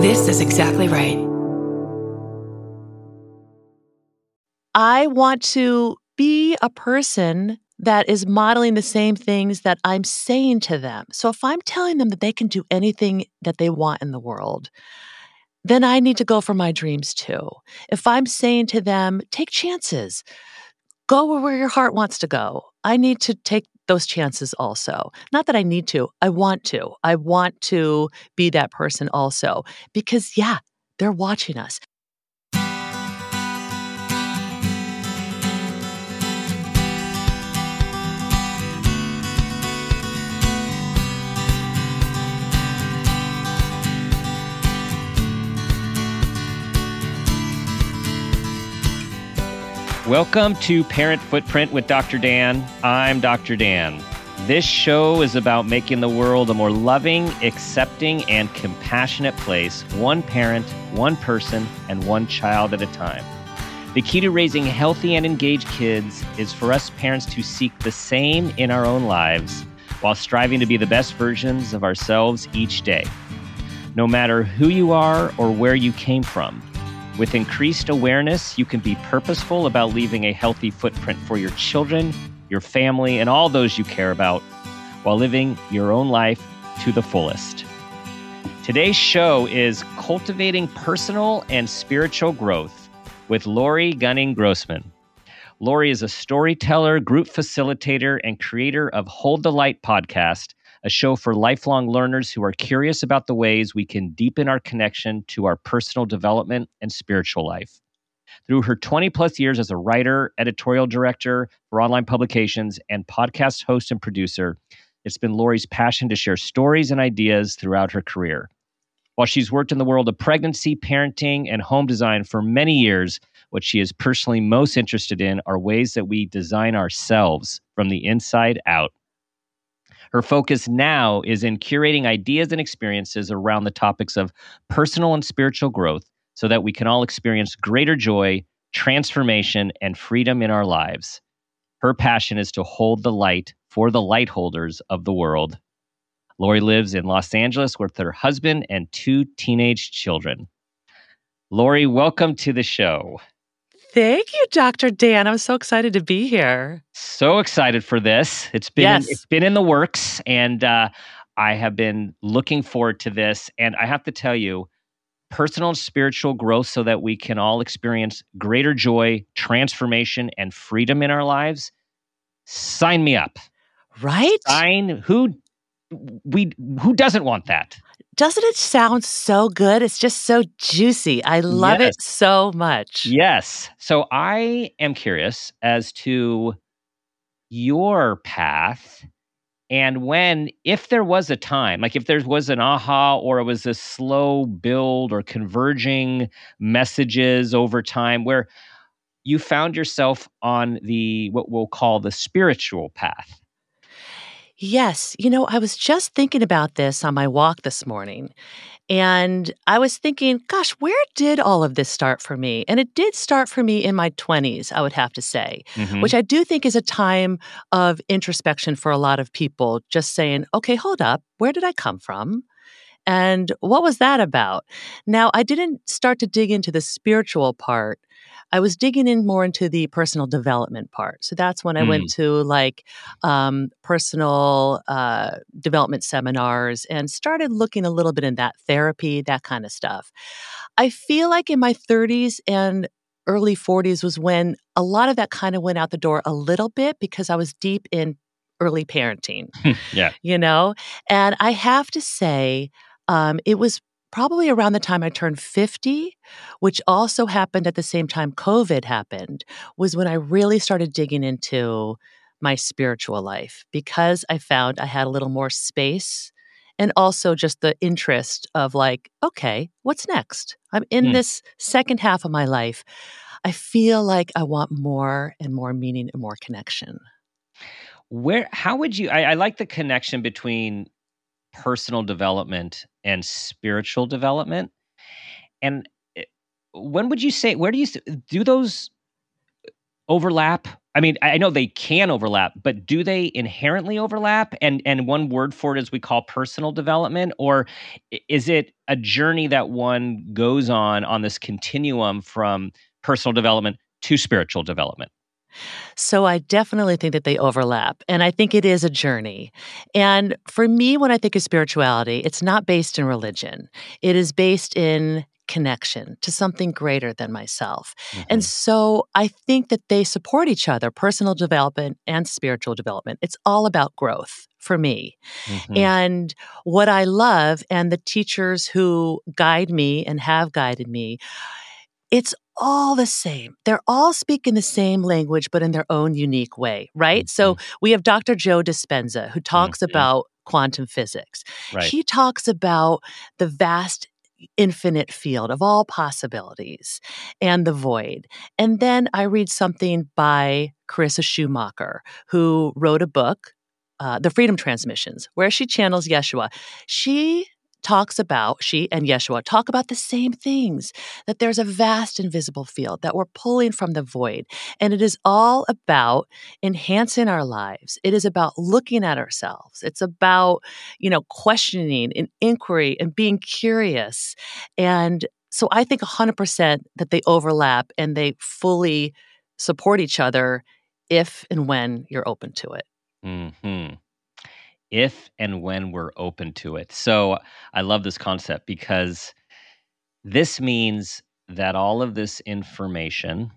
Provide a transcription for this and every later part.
This is exactly right. I want to be a person that is modeling the same things that I'm saying to them. So if I'm telling them that they can do anything that they want in the world, then I need to go for my dreams too. If I'm saying to them, take chances, go where your heart wants to go, I need to take those chances also. Not that I need to, I want to. I want to be that person also because, yeah, they're watching us. Welcome to Parent Footprint with Dr. Dan. I'm Dr. Dan. This show is about making the world a more loving, accepting, and compassionate place, one parent, one person, and one child at a time. The key to raising healthy and engaged kids is for us parents to seek the same in our own lives while striving to be the best versions of ourselves each day. No matter who you are or where you came from, with increased awareness, you can be purposeful about leaving a healthy footprint for your children, your family, and all those you care about while living your own life to the fullest. Today's show is Cultivating Personal and Spiritual Growth with Laurie Gunning Grossman. Laurie is a storyteller, group facilitator, and creator of Hold the Light podcast a show for lifelong learners who are curious about the ways we can deepen our connection to our personal development and spiritual life. Through her 20 plus years as a writer, editorial director for online publications, and podcast host and producer, it's been Laurie's passion to share stories and ideas throughout her career. While she's worked in the world of pregnancy, parenting, and home design for many years, what she is personally most interested in are ways that we design ourselves from the inside out. Her focus now is in curating ideas and experiences around the topics of personal and spiritual growth so that we can all experience greater joy, transformation, and freedom in our lives. Her passion is to hold the light for the light holders of the world. Laurie lives in Los Angeles with her husband and two teenage children. Laurie, welcome to the show. Thank you, Dr. Dan. I'm so excited to be here. So excited for this. It's been Yes. it's been in the works and uh, I have been looking forward to this and I have to tell you personal and spiritual growth so that we can all experience greater joy, transformation and freedom in our lives. Sign me up. Right? Sign who we who doesn't want that? Doesn't it sound so good? It's just so juicy. I love Yes. it so much. Yes. So I am curious as to your path and when, if there was a time, like if there was an aha or it was a slow build or converging messages over time where you found yourself on the what we'll call the spiritual path. Yes. You know, I was just thinking about this on my walk this morning. And I was thinking, gosh, where did all of this start for me? And it did start for me in my 20s, I would have to say, Mhm. which I do think is a time of introspection for a lot of people, just saying, okay, hold up, where did I come from? And what was that about? Now, I didn't start to dig into the spiritual part. I was digging in more into the personal development part. So that's when I went to like um, personal uh, development seminars and started looking a little bit in that therapy, that kind of stuff. I feel like in my 30s and early 40s was when a lot of that kind of went out the door a little bit because I was deep in early parenting yeah. you know? And I have to say, um, it was probably around the time I turned 50, which also happened at the same time COVID happened, was when I really started digging into my spiritual life because I found I had a little more space and also just the interest of like, okay, what's next? I'm in Hmm. this second half of my life. I feel like I want more and more meaning and more connection. where how would you I, I like the connection between personal development and spiritual development and eh, when would you say where do you do those overlap I mean, I know they can overlap, but do they inherently overlap? And and one word for it is we call personal development, or is it a journey that one goes on on this continuum from personal development to spiritual development? So I definitely think that they overlap. And I think it is a journey. And for me, when I think of spirituality, it's not based in religion, it is based in connection to something greater than myself. Mm-hmm. And so I think that they support each other, personal development and spiritual development. It's all about growth for me. Mm-hmm. And what I love, and the teachers who guide me and have guided me, it's all the same. They're all speaking the same language, but in their own unique way, right? Mm-hmm. So we have Dr. Joe Dispenza, who talks mm-hmm. about quantum physics. Right. He talks about the vast infinite field of all possibilities and the void. And then I read something by Carissa Schumacher, who wrote a book, uh, The Freedom Transmissions, where she channels Yeshua. She talks about, she and Yeshua talk about the same things that there's a vast invisible field that we're pulling from the void. And it is all about enhancing our lives. It is about looking at ourselves. It's about, you know, questioning and inquiry and being curious. And so I think 100% that they overlap and they fully support each other if and when you're open to it. Hmm if and when we're open to it. So I love this concept because this means that all of this information,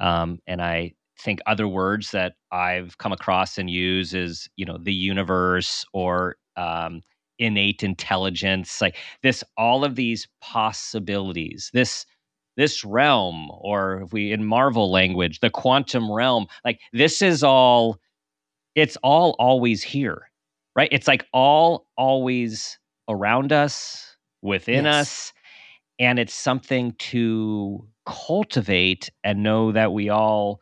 um, and I think other words that I've come across and use is, you know, the universe or um, innate intelligence, like this, all of these possibilities, this this realm, or if we in Marvel language, the quantum realm, like this is all, it's all always here right? It's like all always around us, within yes. us. And it's something to cultivate and know that we all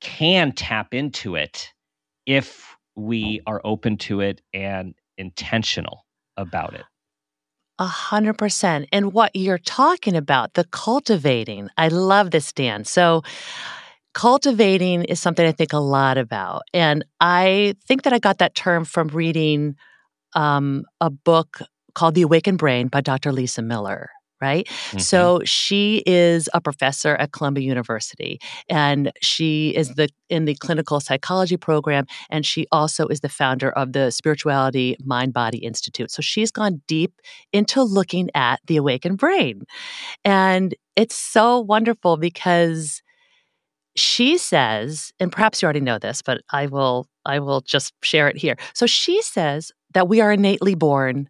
can tap into it if we are open to it and intentional about it. A hundred percent. And what you're talking about, the cultivating, I love this, Dan. So, cultivating is something I think a lot about. And I think that I got that term from reading um, a book called The Awakened Brain by Dr. Lisa Miller. Right. Mm-hmm. So she is a professor at Columbia University and she is the in the clinical psychology program and she also is the founder of the Spirituality Mind Body Institute. So she's gone deep into looking at the awakened brain. And it's so wonderful because she says, and perhaps you already know this, but I will I will just share it here. So she says that we are innately born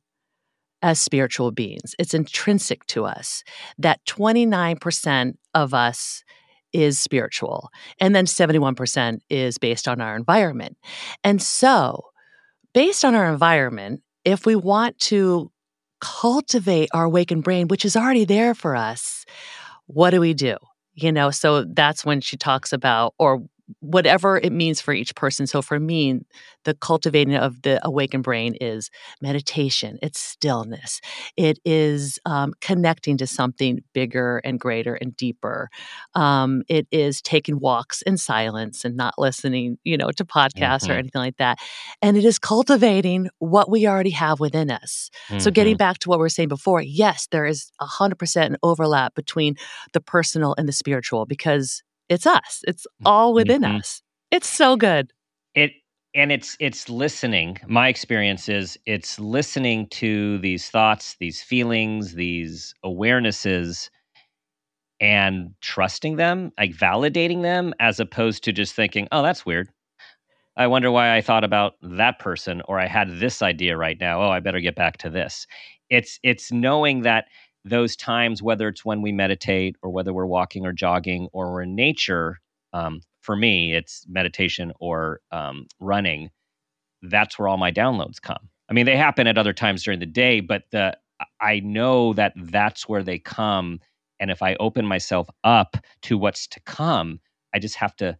as spiritual beings. It's intrinsic to us that 29% of us is spiritual and then 71% is based on our environment. And so, based on our environment, if we want to cultivate our awakened brain, which is already there for us, what do we do? You know so that's when she talks about or whatever it means for each person. So for me, the cultivating of the awakened brain is meditation, it's stillness, it is um, connecting to something bigger and greater and deeper. Um, it is taking walks in silence and not listening, you know, to podcasts mm-hmm. or anything like that. And it is cultivating what we already have within us. Mm-hmm. So getting back to what we were saying before, yes, there is 100% an overlap between the personal and the spiritual because it's us. It's mm, all within mm-hmm. us. It's so good. It and it's it's listening. My experience is it's listening to these thoughts, these feelings, these awarenesses and trusting them, like validating them as opposed to just thinking, "Oh, that's weird. I wonder why I thought about that person or I had this idea right now. Oh, I better get back to this." It's it's knowing that those times, whether it's when we meditate or whether we're walking or jogging or we're in nature, um, for me, it's meditation or um, running. That's where all my downloads come. I mean, they happen at other times during the day, but the I know that that's where they come. And if I open myself up to what's to come, I just have to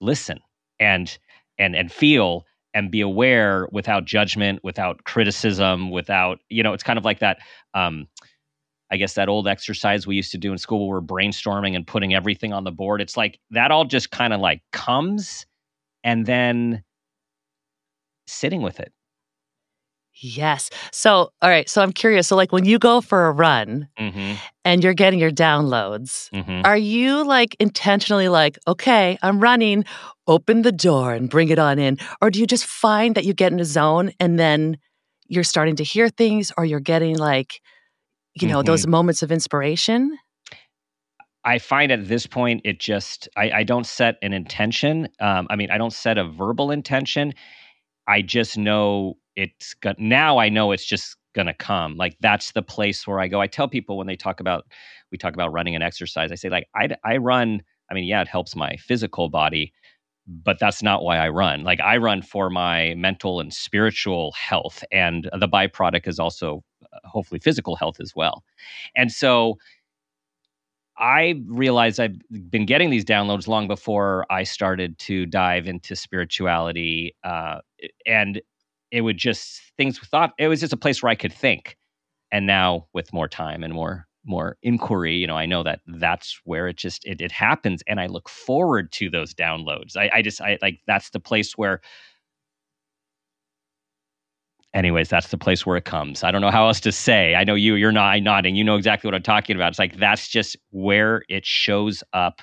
listen and and and feel and be aware without judgment, without criticism, without you know, it's kind of like that. Um, I guess that old exercise we used to do in school where we're brainstorming and putting everything on the board. It's like that all just kind of like comes and then sitting with it. Yes. So, all right. So I'm curious. So, like when you go for a run Mm-hmm. and you're getting your downloads, Mm-hmm. are you like intentionally like, okay, I'm running, open the door and bring it on in? Or do you just find that you get in a zone and then you're starting to hear things or you're getting like, you know, Mhm. those moments of inspiration? I find at this point it just I, I don't set an intention. Um, I mean, I don't set a verbal intention. I just know it's go- now. I know it's just gonna come. Like that's the place where I go. I tell people when they talk about we talk about running and exercise. I say like I I run. I mean, yeah, it helps my physical body, but that's not why I run. Like I run for my mental and spiritual health, and the byproduct is also hopefully physical health as well. And so I realized I've been getting these downloads long before I started to dive into spirituality, uh, and it would just things thought it was just a place where I could think. And now, with more time and more more inquiry, you know, I know that that's where it just it, it happens, and I look forward to those downloads. I, I just I like that's the place where anyways, that's the place where it comes. I don't know how else to say. I know you, you're not nodding. You know exactly what I'm talking about. It's like that's just where it shows up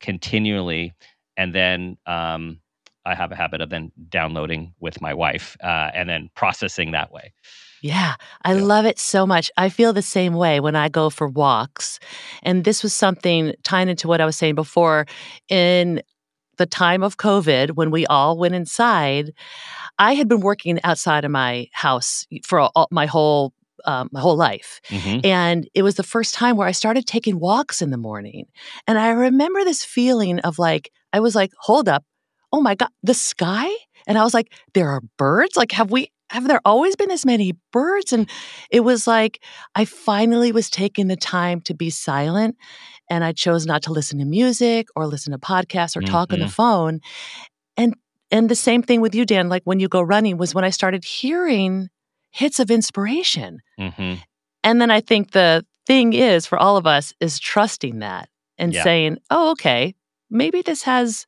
continually. And then um, I have a habit of then downloading with my wife uh, and then processing that way. Yeah, I Yeah. love it so much. I feel the same way when I go for walks. And this was something tying into what I was saying before. In the time of COVID, when we all went inside, I had been working outside of my house for all, my whole um, my whole life. Mhm. And it was the first time where I started taking walks in the morning. And I remember this feeling of like, I was like, hold up. Oh my God, the sky? And I was like, there are birds? Like, have we, have there always been this many birds? And it was like, I finally was taking the time to be silent. And I chose not to listen to music or listen to podcasts or talk on the Mhm. phone. And, and the same thing with you, Dan, like when you go running was when I started hearing hits of inspiration. Mhm. And then I think the thing is for all of us is trusting that and Yeah. saying, oh, okay, maybe this has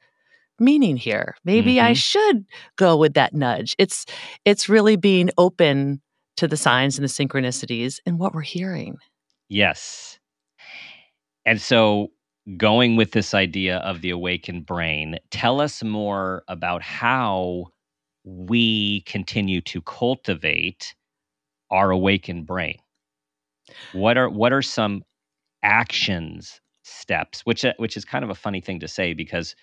meaning here. Maybe I Mhm. should go with that nudge. It's it's really being open to the signs and the synchronicities and what we're hearing. Yes. And so, going with this idea of the awakened brain, tell us more about how we continue to cultivate our awakened brain. What are what are some actions steps which uh, which is kind of a funny thing to say because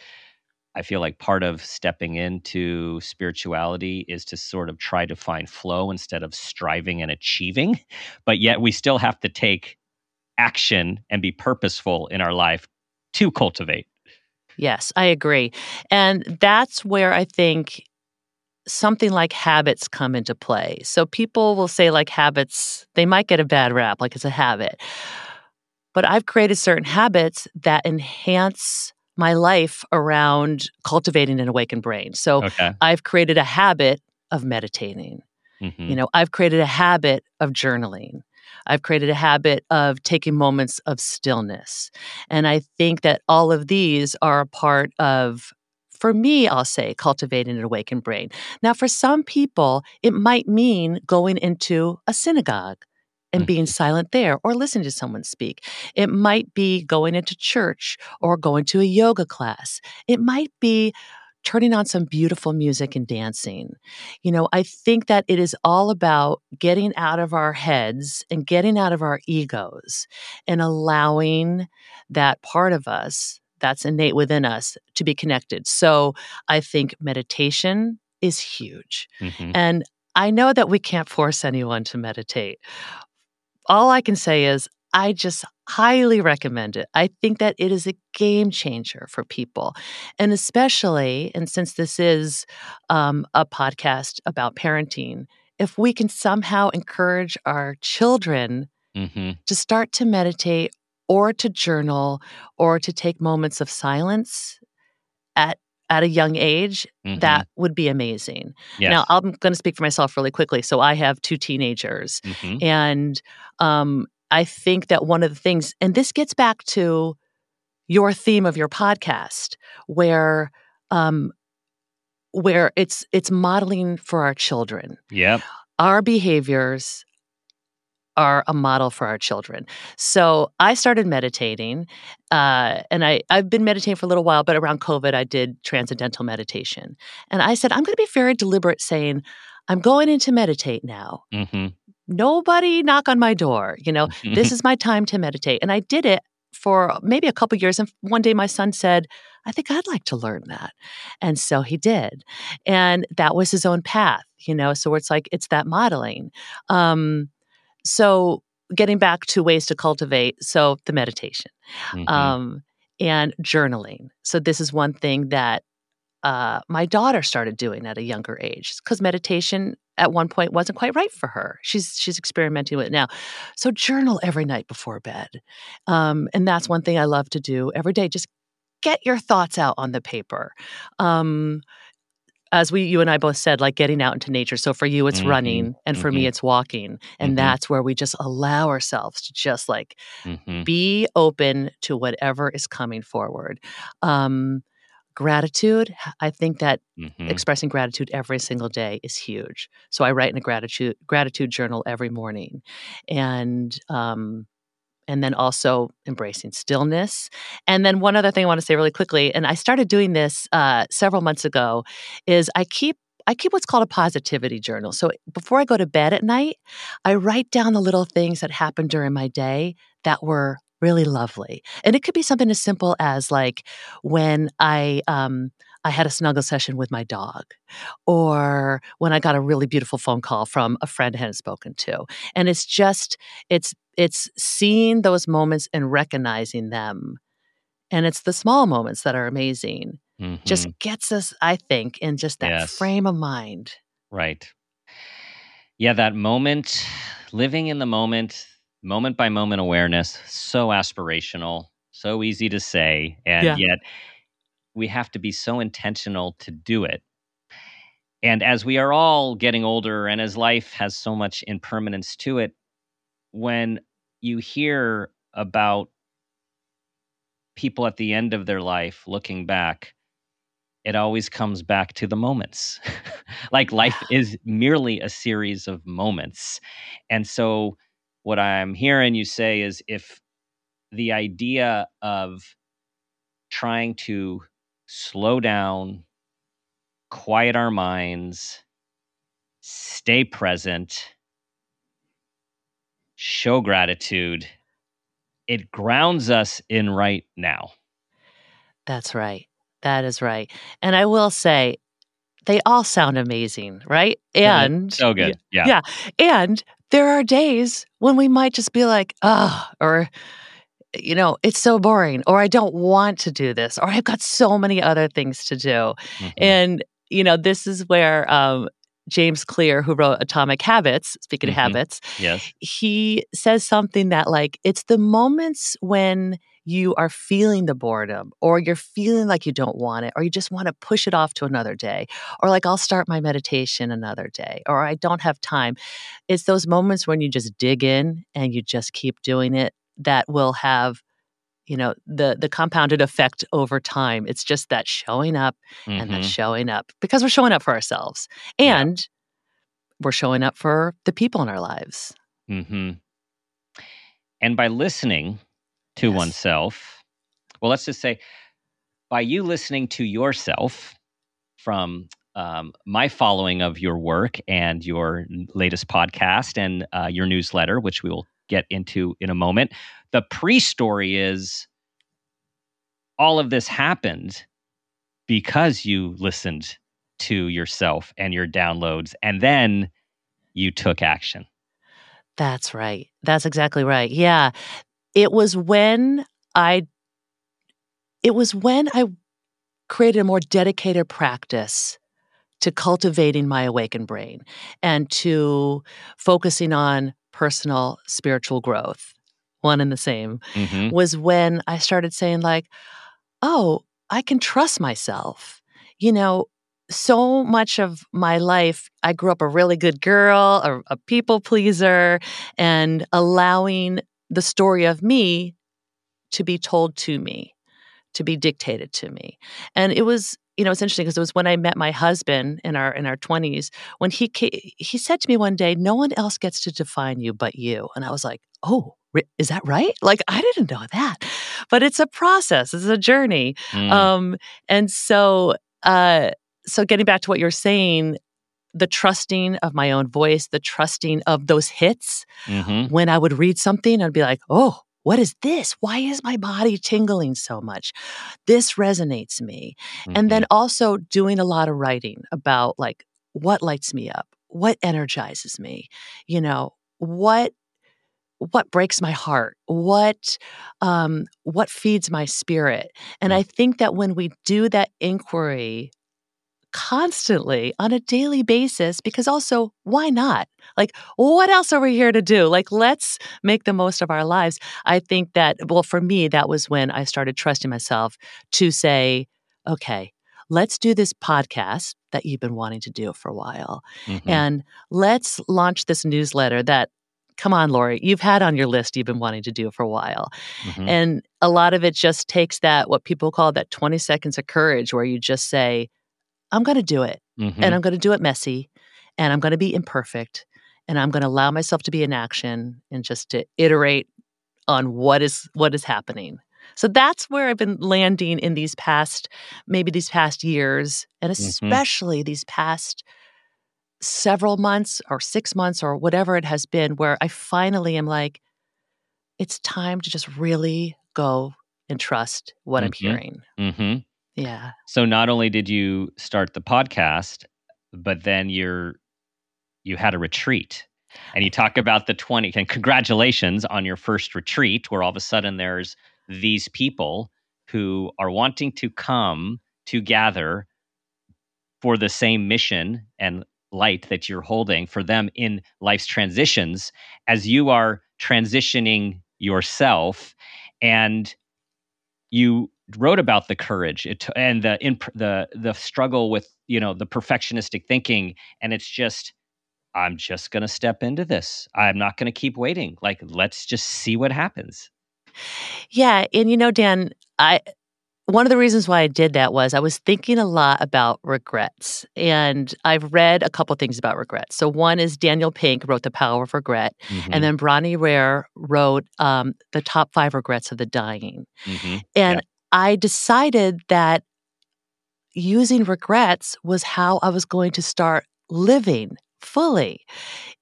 I feel like part of stepping into spirituality is to sort of try to find flow instead of striving and achieving but yet we still have to take action and be purposeful in our life to cultivate Yes, I agree. And that's where I think something like habits come into play. So people will say, like, habits, they might get a bad rap, like it's a habit. But I've created certain habits that enhance my life around cultivating an awakened brain. So okay I've created a habit of meditating. Mhm. You know, I've created a habit of journaling. I've created a habit of taking moments of stillness. And I think that all of these are a part of, for me, I'll say, cultivating an awakened brain. Now, for some people, it might mean going into a synagogue and being silent there or listening to someone speak. It might be going into church or going to a yoga class. It might be turning on some beautiful music and dancing. You know, I think that it is all about getting out of our heads and getting out of our egos and allowing that part of us that's innate within us to be connected. So I think meditation is huge. Mhm. And I know that we can't force anyone to meditate. All I can say is, I just highly recommend it. I think that it is a game changer for people. And especially, and since this is um, a podcast about parenting, if we can somehow encourage our children Mhm. to start to meditate or to journal or to take moments of silence at at a young age, Mhm. that would be amazing. yes. Now, I'm going to speak for myself really quickly. So I have two teenagers, Mhm. and um, I think that one of the things, and this gets back to your theme of your podcast, where um, where it's it's modeling for our children. Yep. Our behaviors are a model for our children. So I started meditating, uh, and I I've been meditating for a little while, but around COVID, I did transcendental meditation, and I said I'm going to be very deliberate, saying I'm going in to meditate now. Mm-hmm. Nobody knock on my door. You know, this is my time to meditate, and I did it for maybe a couple years. And one day, my son said, I think I'd like to learn that. And so he did. And that was his own path, you know, so it's like, it's that modeling. Um, so getting back to ways to cultivate so the meditation Mm-hmm. um, and journaling. So this is one thing that uh, my daughter started doing at a younger age because meditation at one point wasn't quite right for her. She's she's experimenting with it now. So journal every night before bed um, and that's one thing i love to do every day. Just get your thoughts out on the paper um, as we you and I both said, like getting out into nature. So for you, it's Mhm, running, and for me, mhm. it's walking, and Mhm. that's where we just allow ourselves to just like Mhm. be open to whatever is coming forward. Um, gratitude, I think that Mhm. expressing gratitude every single day is huge. So I write in a gratitude gratitude journal every morning, and um, and then also embracing stillness. And then one other thing I want to say really quickly, and I started doing this uh, several months ago, is I keep I keep what's called a positivity journal. So before I go to bed at night, I write down the little things that happened during my day that were really lovely. And it could be something as simple as like when I um I had a snuggle session with my dog, or when I got a really beautiful phone call from a friend I hadn't spoken to. And it's just, it's it's seeing those moments and recognizing them. And it's the small moments that are amazing. Just Mhm. gets us, I think, in just that Yes. frame of mind. Right. Yeah, that moment, living in the moment, moment by moment awareness, so aspirational, so easy to say, and Yeah. yet we have to be so intentional to do it. And as we are all getting older and as life has so much impermanence to it, when you hear about people at the end of their life looking back, it always comes back to the moments. like life is merely a series of moments. And so, what I'm hearing you say is if the idea of trying to slow down, quiet our minds, stay present, show gratitude, it grounds us in right now. That's right. That is right. And I will say, they all sound amazing, right? And So good. Yeah. Yeah. And there are days when we might just be like, oh, or, you know, it's so boring, or I don't want to do this, or I've got so many other things to do. Mhm. And, you know, this is where um, James Clear, who wrote Atomic Habits, speaking Mhm. of habits, yes. he says something that, like, it's the moments when you are feeling the boredom, or you're feeling like you don't want it, or you just want to push it off to another day, or like, I'll start my meditation another day, or I don't have time. It's those moments when you just dig in and you just keep doing it that will have you know the the compounded effect over time it's just that showing up and that Mhm. showing up because we're showing up for ourselves Yeah. and we're showing up for the people in our lives hmm And by listening to Yes. oneself, well, let's just say by you listening to yourself from um, my following of your work and your latest podcast and uh, your newsletter, which we will get into in a moment, the pre story is all of this happened because you listened to yourself and your downloads, and then you took action. That's right. That's exactly right. Yeah. It was when I it was when I created a more dedicated practice to cultivating my awakened brain and to focusing on personal spiritual growth. One and the same hmm was when I started saying like, "Oh, I can trust myself." You know, so much of my life, I grew up a really good girl, a, a people pleaser, and allowing the story of me to be told to me, to be dictated to me. And it was, you know, it's interesting because it was when I met my husband in our in our 20s when he he said to me one day, "No one else gets to define you but you." And I was like, "Oh, is that right? Like I didn't know that." But it's a process, it's a journey. Mm. Um and so uh so getting back to what you're saying, the trusting of my own voice, the trusting of those hits. Mm-hmm. When I would read something, I'd be like, oh, what is this? Why is my body tingling so much? This resonates me. Mm-hmm. And then mm-hmm. also doing a lot of writing about like what lights me up, what energizes me, you know, what what breaks my heart what um, what feeds my spirit and mm. i think that when we do that inquiry constantly on a daily basis because also why not like what else are we here to do like let's make the most of our lives i think that well for me that was when i started trusting myself to say okay let's do this podcast that you've been wanting to do for a while mm-hmm. and let's launch this newsletter that come on, Laurie, you've had on your list you've been wanting to do for a while. Mm-hmm. And a lot of it just takes that, what people call that 20 seconds of courage, where you just say, I'm going to do it. Mm-hmm. And I'm going to do it messy. And I'm going to be imperfect. And I'm going to allow myself to be in action and just to iterate on what is what is happening. So that's where I've been landing in these past, maybe these past years, and mm-hmm. especially mm-hmm. these past several months or six months or whatever it has been, where I finally am like, it's time to just really go and trust what mm-hmm. I'm hearing. Mm-hmm. Yeah. So not only did you start the podcast, but then you're you had a retreat. And you talk about the 20 and congratulations on your first retreat where all of a sudden there's these people who are wanting to come to gather for the same mission and light that you're holding for them in life's transitions as you are transitioning yourself and you wrote about the courage. And the in, the the struggle with you know the perfectionistic thinking and it's just i'm just going to step into this. I'm not going to keep waiting. Like let's just see what happens. Yeah and you know dan i one of the reasons why I did that was I was thinking a lot about regrets. And I've read a couple things about regrets. So, one is Daniel Pink wrote The Power of Regret, mm-hmm. and then Bronnie Ware wrote um, The Top Five Regrets of the Dying. Mm-hmm. And yeah. I decided that using regrets was how I was going to start living fully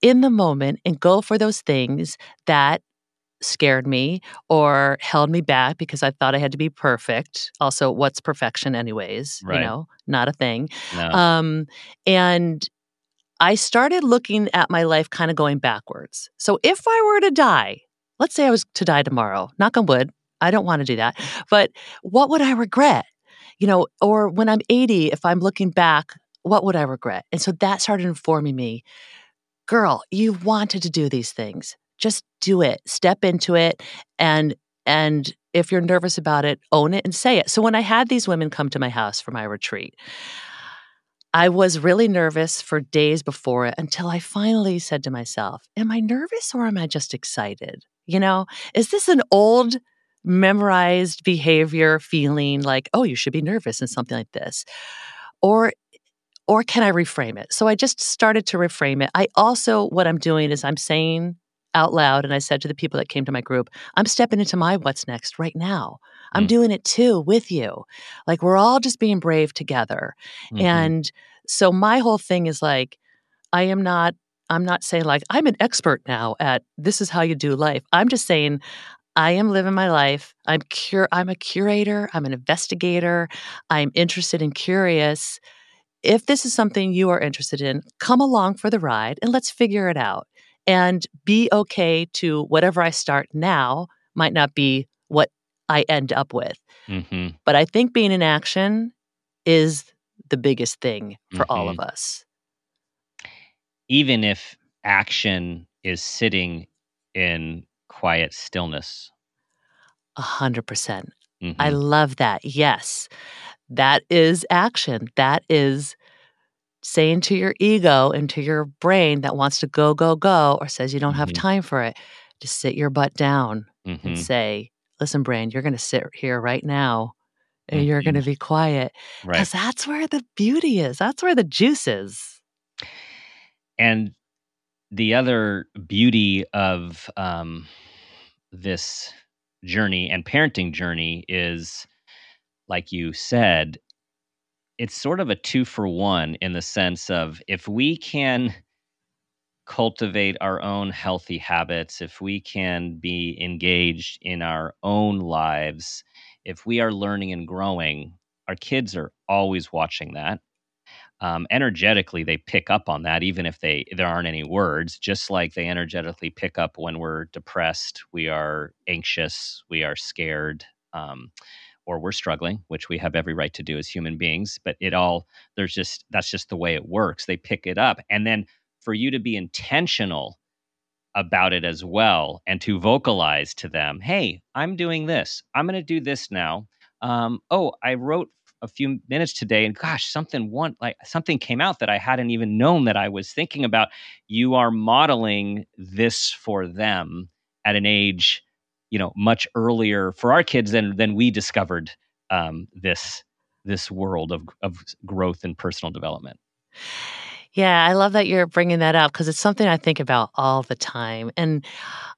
in the moment and go for those things that scared me or held me back because I thought I had to be perfect. Also, what's perfection, anyways? Right. You know, not a thing. No. Um, and I started looking at my life kind of going backwards. So if I were to die, let's say I was to die tomorrow, knock on wood, I don't want to do that. But what would I regret? You know, or when I'm 80, if I'm looking back, what would I regret? And so that started informing me girl, you wanted to do these things just do it step into it and and if you're nervous about it own it and say it. So when i had these women come to my house for my retreat i was really nervous for days before it until i finally said to myself am i nervous or am i just excited? You know is this an old memorized behavior feeling like oh you should be nervous and something like this? Or or can i reframe it? So i just started to reframe it. I also what i'm doing is i'm saying out loud and I said to the people that came to my group, I'm stepping into my what's next right now. I'm mm. doing it too with you. Like we're all just being brave together. Mm-hmm. And so my whole thing is like, I am not, I'm not saying like, I'm an expert now at this is how you do life. I'm just saying, I am living my life. I'm cur- I'm a curator. I'm an investigator. I'm interested and curious. If this is something you are interested in, come along for the ride and let's figure it out and be okay to whatever I start now might not be what I end up with. Mm-hmm. But I think being in action is the biggest thing for mm-hmm. all of us. Even if action is sitting in quiet stillness. A hundred percent. I mm-hmm. love that. Yes. That is action. That is saying to your ego and to your brain that wants to go, go, go, or says you don't have mm-hmm. time for it, just sit your butt down Mm-hmm. and say, listen, Brain, you're going to sit here right now and you're Mhm. going to be quiet. Right. Because that's where the beauty is. That's where the juice is. And the other beauty of um, this journey and parenting journey is, like you said, it's sort of a two for one in the sense of if we can cultivate our own healthy habits, if we can be engaged in our own lives, if we are learning and growing, our kids are always watching that. Um, energetically they pick up on that even if they there aren't any words just like they energetically pick up when we're depressed we are anxious we are scared um, or we're struggling which we have every right to do as human beings but it all there's just that's just the way it works. They pick it up and then for you to be intentional about it as well and to vocalize to them hey i'm doing this. I'm going to do this now. Um, oh i wrote a few minutes today and gosh something one like something came out that i hadn't even known that i was thinking about. You are modeling this for them at an age you know much earlier for our kids than than we discovered um, this this world of of growth and personal development Yeah, I love that you're bringing that up because it's something I think about all the time. And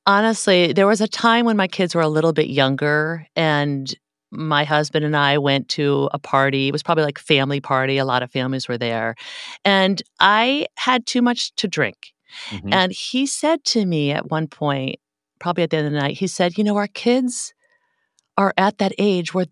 honestly, there was a time when my kids were a little bit younger and my husband and I went to a party. It was probably like family party. A lot of families were there. And I had too much to drink. Mhm. And he said to me at one point, probably at the end of the night, he said, You know, our kids are at that age where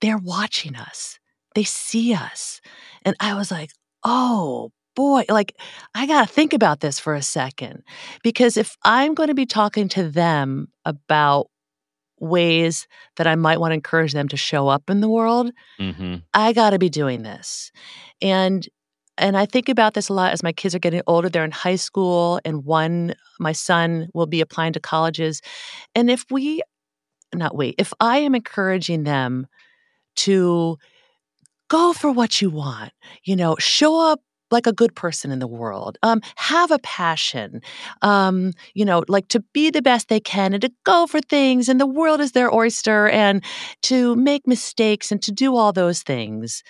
they're watching us, they see us. And I was like, Oh boy, like I got to think about this for a second. Because if I'm going to be talking to them about ways that I might want to encourage them to show up in the world, Mhm. I got to be doing this. And and I think about this a lot as my kids are getting older. They're in high school, and one, my son, will be applying to colleges. And if we, not we, if I am encouraging them to go for what you want, you know, show up like a good person in the world, um, have a passion, um, you know, like to be the best they can and to go for things, and the world is their oyster, and to make mistakes and to do all those things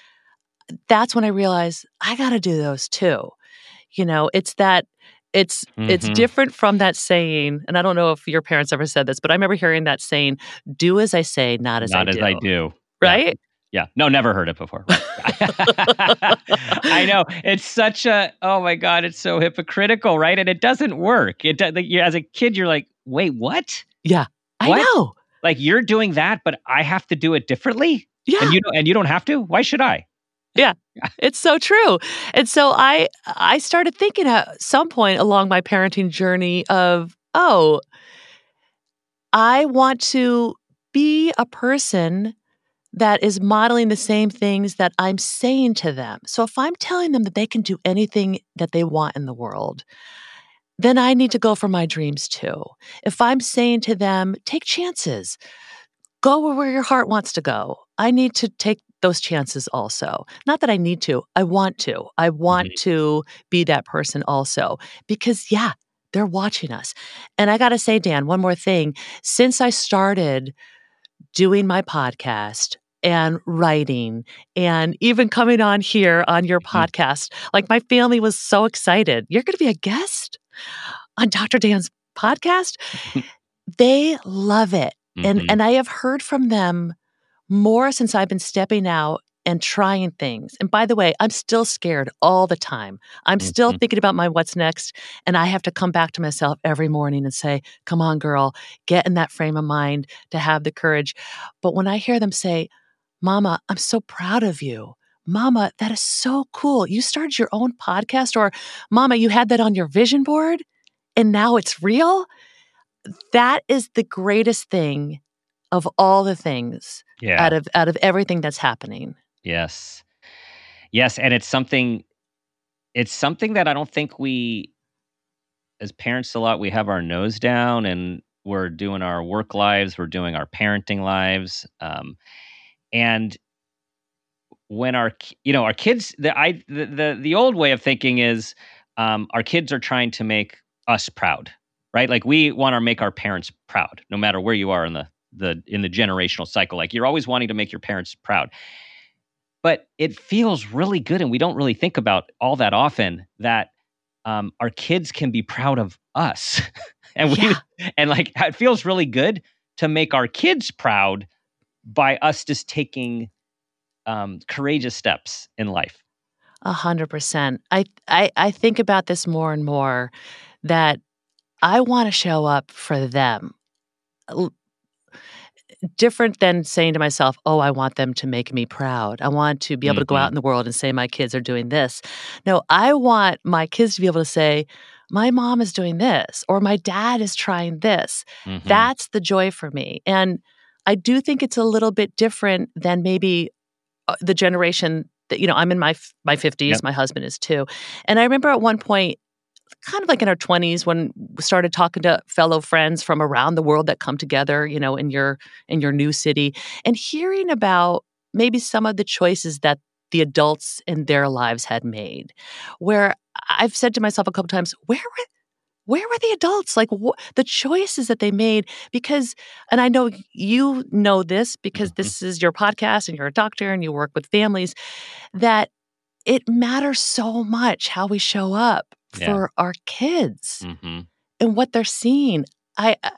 that's when I realized I got to do those too. You know, it's that it's it's Mhm. different from that saying, and I don't know if your parents ever said this, but I remember hearing that saying, "Do as I say, not as not I as do." i do Right? Yeah. No, never heard it before. I know. It's such a oh my god, it's so hypocritical, right? And it doesn't work. It does like, you as a kid you're like, "Wait, what? Yeah, I What? know. Like you're doing that but I have to do it differently?" Yeah, And you and you don't have to? Why should I? It's so true. And so I I started thinking at some point along my parenting journey of, oh, I want to be a person that is modeling the same things that I'm saying to them. So if I'm telling them that they can do anything that they want in the world, then I need to go for my dreams too. If I'm saying to them, take chances, go where your heart wants to go, I need to take those chances also. Not that I need to, I want to. I want to be that person also because, yeah, they're watching us. And I got to say, Dan, one more thing. Since I started doing my podcast and writing and even coming on here on your Mhm. podcast, like my family was so excited. You're going to be a guest on Dr. Dan's podcast. they love it. And Mhm. and I have heard from them more since I've been stepping out and trying things. And by the way, I'm still scared all the time. I'm still Mhm. thinking about my what's next. And I have to come back to myself every morning and say, come on, girl, get in that frame of mind to have the courage. But when I hear them say, Mama, I'm so proud of you. Mama, that is so cool. You started your own podcast, or Mama, you had that on your vision board and now it's real. That is the greatest thing of all the things yeah. out of out of everything that's happening. Yes. Yes, and it's something it's something that I don't think we as parents a lot we have our nose down and we're doing our work lives, we're doing our parenting lives. Um and when our you know, our kids the I the the, the old way of thinking is um our kids are trying to make us proud, right? Like we want to make our parents proud, no matter where you are in the the in the generational cycle. Like you're always wanting to make your parents proud. But it feels really good, and we don't really think about all that often that um, our kids can be proud of us, and we Yeah. and like it feels really good to make our kids proud by us just taking um, courageous steps in life. A hundred percent. I, I I think about this more and more that I want to show up for them. Different than saying to myself, "Oh, I want them to make me proud. I want to be able to go out in the world and say my kids are doing this." No, I want my kids to be able to say, "My mom is doing this," or "My dad is trying this." Mhm. That's the joy for me. And I do think it's a little bit different than maybe uh, the generation that you know I'm in my my 50s, Yep. my husband is too. And I remember at one point kind of like in our 20s when we started talking to fellow friends from around the world that come together, you know, in your in your new city and hearing about maybe some of the choices that the adults in their lives had made. Where I've said to myself a couple times, where were where were the adults? Like wh- the choices that they made because and I know you know this because Mhm. this is your podcast and you're a doctor and you work with families that it matters so much how we show up Yeah. for our kids Mhm. and what they're seeing. I I-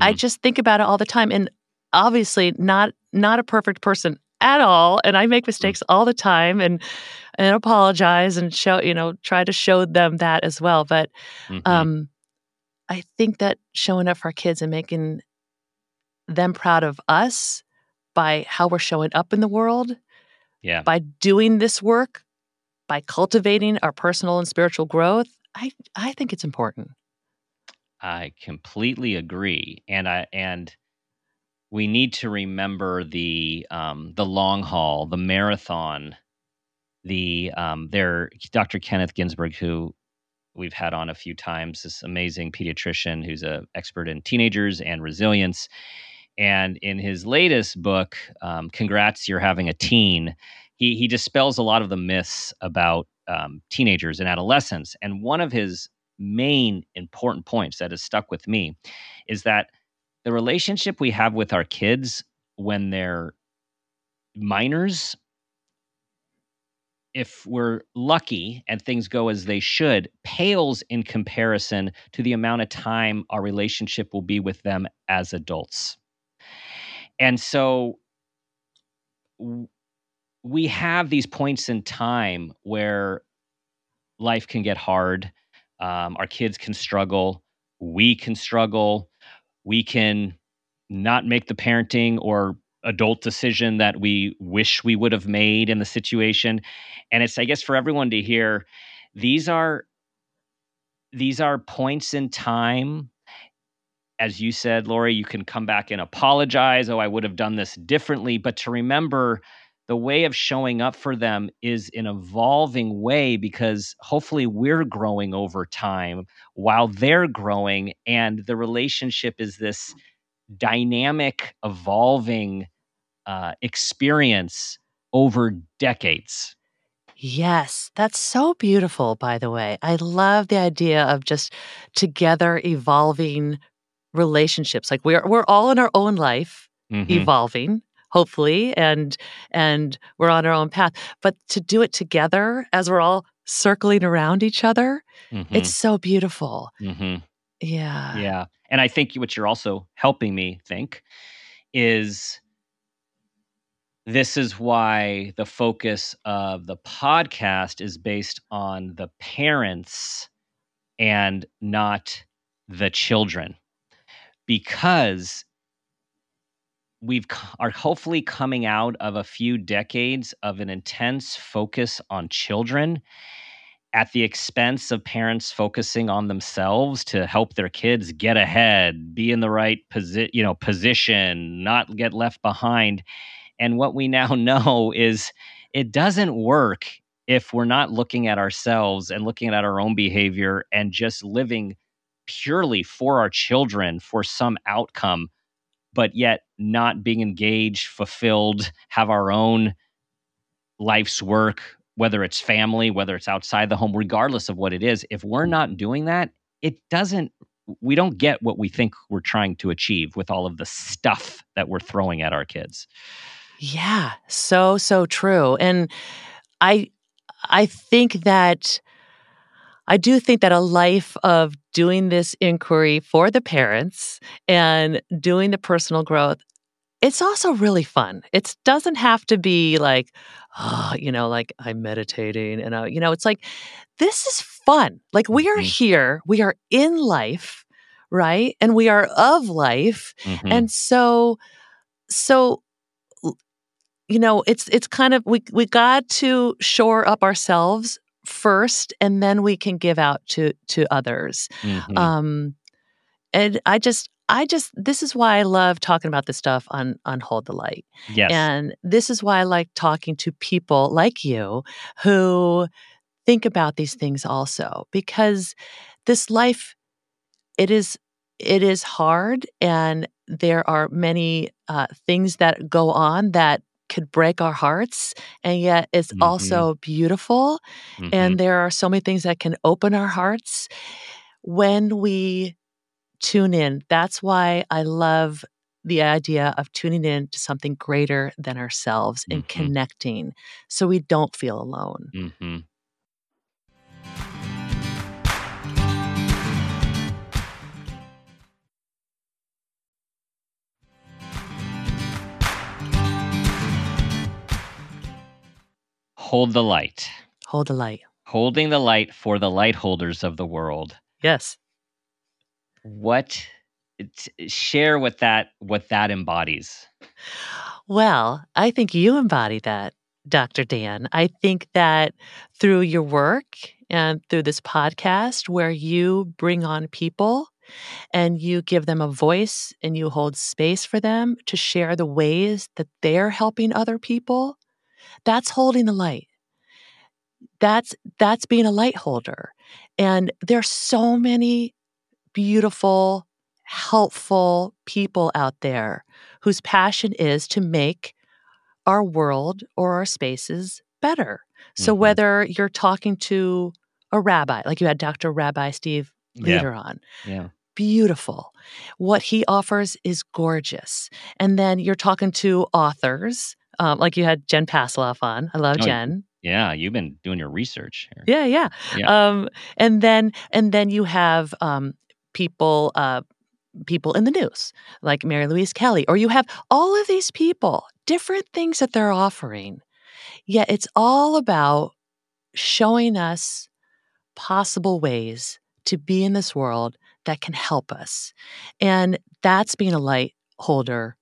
I Mhm. just think about it all the time and obviously not not a perfect person at all and I make mistakes all the time and and apologize and show, you know, try to show them that as well, but Mhm. um I think that showing up for our kids and making them proud of us by how we're showing up in the world, yeah. by doing this work, by cultivating our personal and spiritual growth, I I think it's important. I completely agree, and I and we need to remember the um, the long haul, the marathon. The um, there, Dr. Kenneth Ginsburg, who we've had on a few times, this amazing pediatrician who's an expert in teenagers and resilience. And in his latest book, um, "Congrats, You're Having a Teen," he he dispels a lot of the myths about um, teenagers and adolescents. And one of his main important points that has stuck with me is that the relationship we have with our kids when they're minors if we're lucky and things go as they should pales in comparison to the amount of time our relationship will be with them as adults and so we have these points in time where life can get hard. Um, our kids can struggle. We can struggle. We can not make the parenting or adult decision that we wish we would have made in the situation. And it's i guess for everyone to hear these are these are points in time. As you said Laurie you can come back and apologize oh i would have done this differently. But to remember the way of showing up for them is an evolving way because hopefully we're growing over time while they're growing and the relationship is this dynamic evolving uh, experience over decades Yes, that's so beautiful, by the way. I love the idea of just together evolving relationships. Like we're we're all in our own life Mhm. evolving, hopefully, and and we're on our own path. But to do it together as we're all circling around each other, Mhm. it's so beautiful. Mhm. Yeah. yeah and i think what you're also helping me think is this is why the focus of the podcast is based on the parents and not the children because we've are hopefully coming out of a few decades of an intense focus on children at the expense of parents focusing on themselves to help their kids get ahead, be in the right posi- you know, position, not get left behind. And what we now know is it doesn't work if we're not looking at ourselves and looking at our own behavior and just living purely for our children for some outcome, but yet not being engaged, fulfilled, have our own life's work, whether it's family, whether it's outside the home, regardless of what it is. If we're not doing that, it doesn't we don't get what we think we're trying to achieve with all of the stuff that we're throwing at our kids. Yeah, so so true. And I I think that I do think that a life of doing this inquiry for the parents and doing the personal growth it's also really fun. It doesn't have to be like, oh, you know, like I'm meditating and, uh, you know, it's like, this is fun. Like we are mm-hmm. here, we are in life, right? And we are of life. Mm-hmm. And so, so, you know, it's, it's kind of, we, we got to shore up ourselves first and then we can give out to, to others. Mm-hmm. Um, and I just, I just this is why I love talking about this stuff on on Hold the Light. Yes. And this is why I like talking to people like you who think about these things also because this life it is it is hard and there are many uh, things that go on that could break our hearts and yet it's mm-hmm. also beautiful mm-hmm. and there are so many things that can open our hearts when we tune in. That's why I love the idea of tuning in to something greater than ourselves mm-hmm. and connecting so we don't feel alone. Hold the light. Hold the light. Holding the light for the light holders of the world. Yes what share what that what that embodies well i think you embody that dr dan i think that through your work and through this podcast where you bring on people and you give them a voice and you hold space for them to share the ways that they're helping other people that's holding the light that's that's being a light holder and there's so many beautiful, helpful people out there whose passion is to make our world or our spaces better. So mm-hmm. whether you're talking to a rabbi, like you had Dr. Rabbi Steve Leder yeah. on. Yeah. Beautiful. What he offers is gorgeous. And then you're talking to authors, um, like you had Jen Pastiloff on. I love oh, Jen. Yeah, you've been doing your research. Here. Yeah, yeah. yeah. Um, and then and then you have um, people uh, people in the news like Mary Louise Kelly, or you have all of these people, different things that they're offering. Yet it's all about showing us possible ways to be in this world that can help us. And that's being a light holder.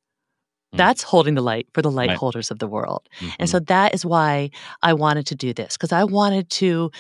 Mm. That's holding the light for the light right. holders of the world. Mm-hmm. And so that is why I wanted to do this because I wanted to.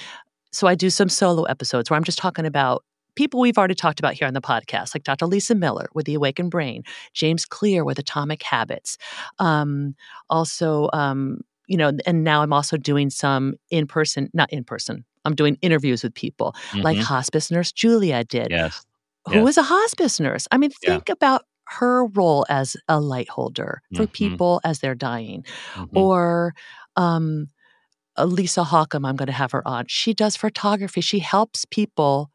So I do some solo episodes where I'm just talking about people we've already talked about here on the podcast, like Dr. Lisa Miller with The Awakened Brain, James Clear with Atomic Habits. Um, also, um, you know, and now I'm also doing some in person, not in person, I'm doing interviews with people mm-hmm. like hospice nurse Julia did. Yes. Who yes. was a hospice nurse? I mean, think yeah. about her role as a light holder for mm-hmm. people as they're dying. Mm-hmm. Or, um, Lisa Hawkham, I'm going to have her on. She does photography. She helps people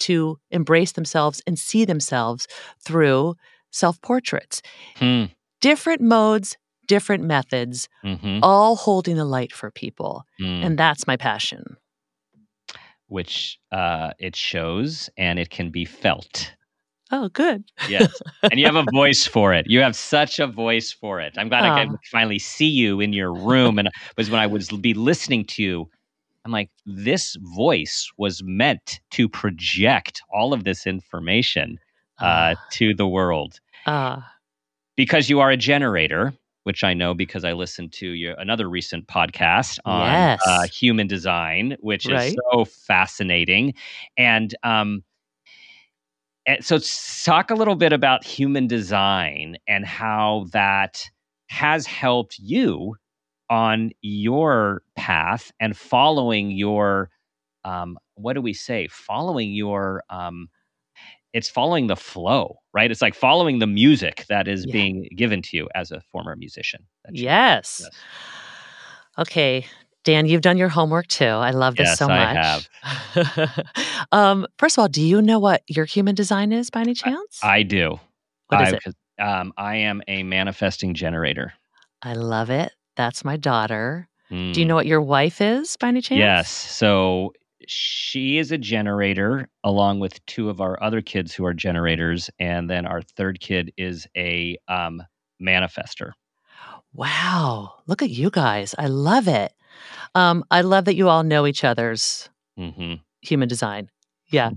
to embrace themselves and see themselves through self portraits. Hmm. Different modes, different methods, mm-hmm. all holding the light for people. Mm. And that's my passion. Which uh, it shows and it can be felt. Oh, good. yes. And you have a voice for it. You have such a voice for it. I'm glad I can finally see you in your room. And was when I would be listening to you, I'm like, this voice was meant to project all of this information uh, ah. to the world. Uh. Because you are a generator, which I know because I listened to your, another recent podcast on yes. uh, human design, which right. is so fascinating. And um, and so talk a little bit about human design and how that has helped you on your path and following your um, what do we say following your um, it's following the flow right it's like following the music that is yeah. being given to you as a former musician yes. yes okay Dan, you've done your homework too. I love this yes, so much. I have. um, first of all, do you know what your human design is by any chance? I do. what is I, it? Um, I am a manifesting generator. I love it. That's my daughter. Do you Mm. know what your wife is by any chance? Yes. So she is a generator along with two of our other kids who are generators. And then our third kid is a um, manifester. Wow. Look at you guys. I love it. Um, I love that you all know each other's hmm human design. Yeah.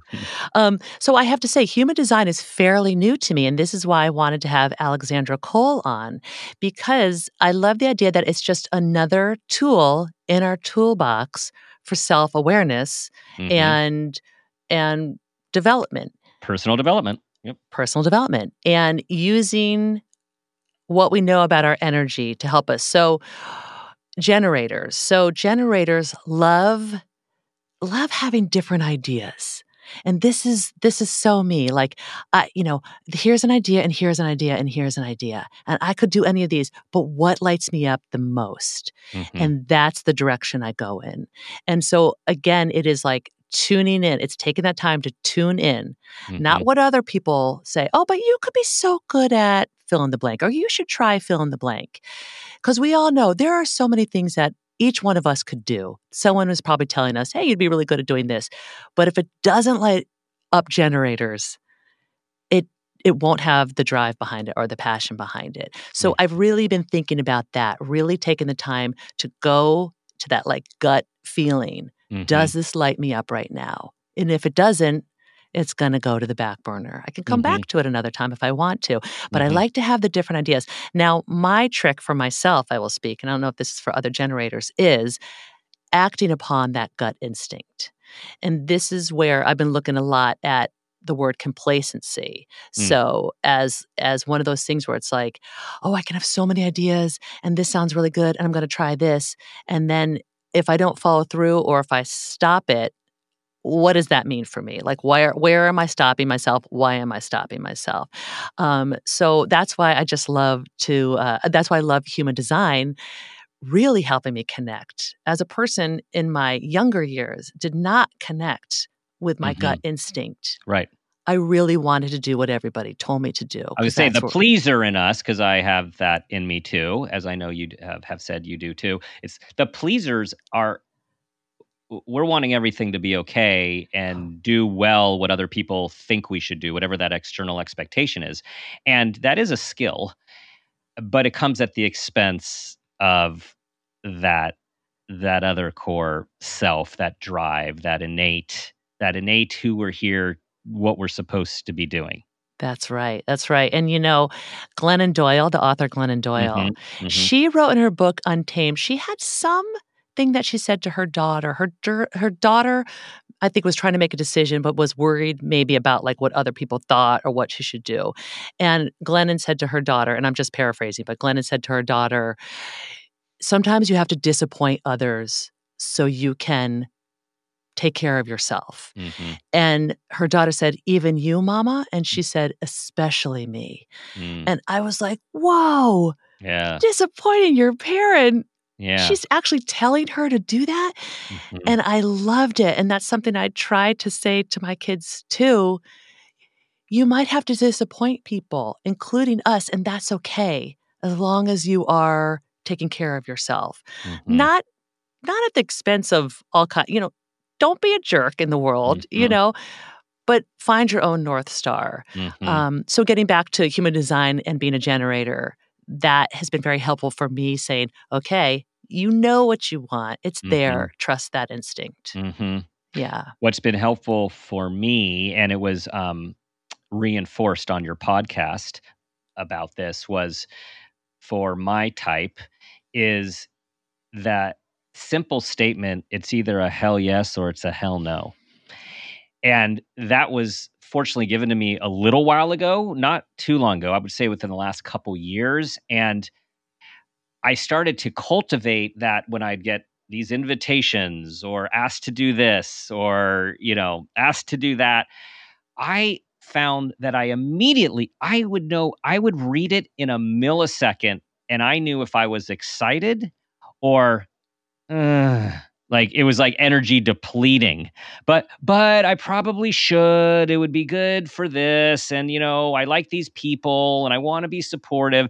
Um, so I have to say, human design is fairly new to me. And this is why I wanted to have Alexandra Cole on, because I love the idea that it's just another tool in our toolbox for self awareness Mhm. and and development, Personal development. Yep. personal development, and using what we know about our energy to help us. So generators. So generators love love having different ideas. And this is this is so me. Like I, you know, here's an idea and here's an idea and here's an idea. And I could do any of these, but what lights me up the most? Mhm. And that's the direction I go in. And so again, it is like tuning in. It's taking that time to tune in, not Mhm. what other people say, oh, but you could be so good at fill in the blank, or you should try fill in the blank. Because we all know there are so many things that each one of us could do. Someone was probably telling us, hey, you'd be really good at doing this. But if it doesn't light up generators, it it won't have the drive behind it or the passion behind it. So Mm. I've really been thinking about that, really taking the time to go to that like gut feeling. Mhm. Does this light me up right now? And if it doesn't, it's going to go to the back burner. I can come Mhm. back to it another time if I want to, but I Mhm. like to have the different ideas. Now, my trick for myself, I will speak, and I don't know if this is for other generators, is acting upon that gut instinct. And this is where I've been looking a lot at the word complacency. Mm. So as as one of those things where it's like, oh, I can have so many ideas and this sounds really good and I'm going to try this and then if I don't follow through or if I stop it, what does that mean for me? Like, where where am I stopping myself? Why am I stopping myself? Um, so that's why I just love to. Uh, that's why I love human design. Really helping me connect as a person in my younger years did not connect with my gut instinct. Right. I really wanted to do what everybody told me to do. I would say the pleaser in us, because I have that in me too, as I know you have, have said you do too. It's the pleasers are we're wanting everything to be okay oh. and do well what other people think we should do, whatever that external expectation is. And that is a skill, but it comes at the expense of that that other core self, that drive, that innate, that innate who we're here, what we're supposed to be doing. That's right. That's right. And you know, Glennon Doyle, the author Glennon Doyle, Mhm, mhm. she wrote in her book Untamed, she had some thing that she said to her daughter. Her her daughter I think was trying to make a decision but was worried maybe about like what other people thought or what she should do. And Glennon said to her daughter, and I'm just paraphrasing, but Glennon said to her daughter, sometimes you have to disappoint others so you can take care of yourself. Mhm, And her daughter said, Even you, mama? And she said, Especially me. mm. And I was like, Whoa, Yeah. disappointing your parent. Yeah. She's actually telling her to do that. Mhm. And I loved it. And that's something I try to say to my kids too. You might have to disappoint people, including us, and that's okay as long as you are taking care of yourself. Mhm. Not not at the expense of all kind, you know, don't be a jerk in the world, you Mhm. know, but find your own North Star. Mhm. Um, so getting back to human design and being a generator, that has been very helpful for me saying, okay, you know what you want. It's Mhm. there. Trust that instinct. Mhm. Yeah. What's been helpful for me, and it was um, reinforced on your podcast about this, was for my type, is that simple statement it's either a hell yes or it's a hell no. And that was fortunately given to me a little while ago, not too long ago, I would say within the last couple years. And I started to cultivate that when I'd get these invitations or asked to do this or, you know, asked to do that. I found that I immediately, I would know, I would read it in a millisecond and I knew if I was excited or Ugh. like it was like energy depleting but but i probably should it would be good for this and you know i like these people and i want to be supportive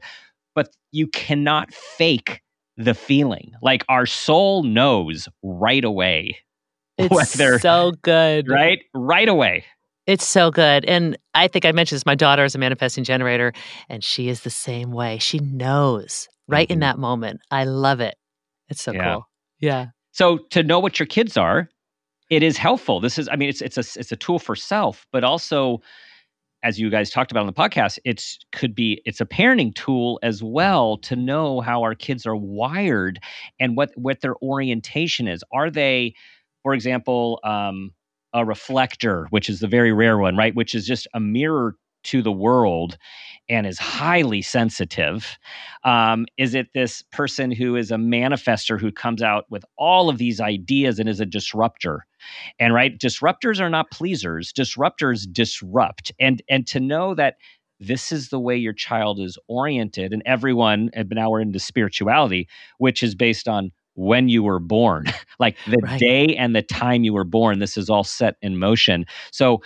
but you cannot fake the feeling like our soul knows right away It's whether- so good. right right away It's so good. And I think I mentioned this. My daughter is a manifesting generator, and she is the same way. She knows right in Mhm. that moment. I love it. It's so Yeah. cool. Yeah. So to know what your kids are, it is helpful. This is, I mean, it's it's a it's a tool for self, but also, as you guys talked about on the podcast, it's could be it's a parenting tool as well to know how our kids are wired and what what their orientation is. Are they, for example, um, a reflector, which is the very rare one, right? Which is just a mirror to the world and is highly sensitive um, is it this person who is a manifester who comes out with all of these ideas and is a disruptor? And right, disruptors are not pleasers. Disruptors disrupt. And and to know that this is the way your child is oriented, and everyone, and now we're into spirituality, which is based on when you were born, like the Right. day and the time you were born. This is all set in motion. So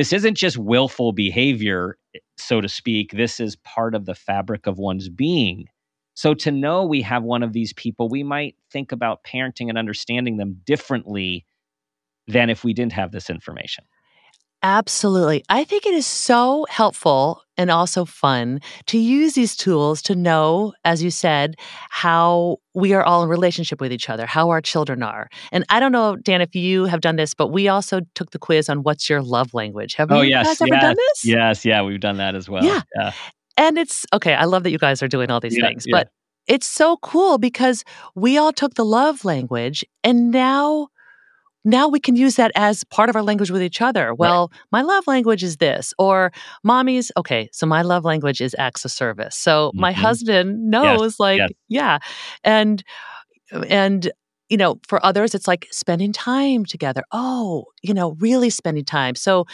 this isn't just willful behavior so to speak, this is part of the fabric of one's being. So to know we have one of these people, we might think about parenting and understanding them differently than if we didn't have this information. Absolutely. I think it is so helpful and also fun to use these tools to know, as you said, how we are all in relationship with each other, how our children are. And I don't know, Dan, if you have done this, but we also took the quiz on what's your love language. Have Oh, you yes, guys ever yes, done this? Yes, yeah, we've done that as well. Yeah. yeah. And it's okay. I love that you guys are doing all these Yeah, things, yeah. but it's so cool because we all took the love language and now now we can use that as part of our language with each other. Well, my love language is this, or mommy's okay. So my love language is acts of service. So my Mhm. husband knows, like, yes. yeah, and and you know, for others, it's like spending time together. Oh, you know, really spending time. So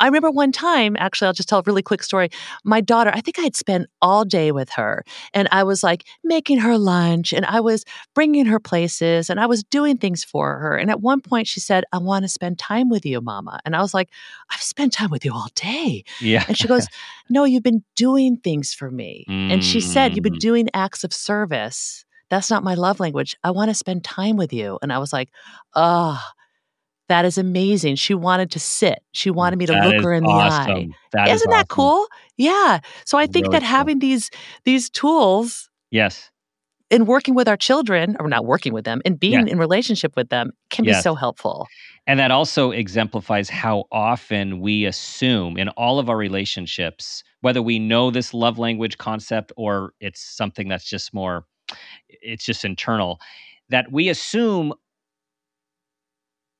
I remember one time, actually, I'll just tell a really quick story. My daughter, I think I had spent all day with her, and I was like making her lunch, and I was bringing her places, and I was doing things for her. And at one point, she said, I want to spend time with you, mama. And I was like, I've spent time with you all day. Yeah. And she goes, No, you've been doing things for me. And she said, You've been Mm. doing acts of service. That's not my love language. I want to spend time with you. And I was like, Oh, that is amazing. She wanted to sit. She wanted me to That look her in the eye. awesome. That is Isn't that awesome. cool? Yeah. So I think Really that cool. having these these tools Yes. in working with our children, or not working with them, and being in relationship with them can be so helpful. And that also exemplifies how often we assume in all of our relationships, whether we know this love language concept or it's something that's just more, it's just internal, that we assume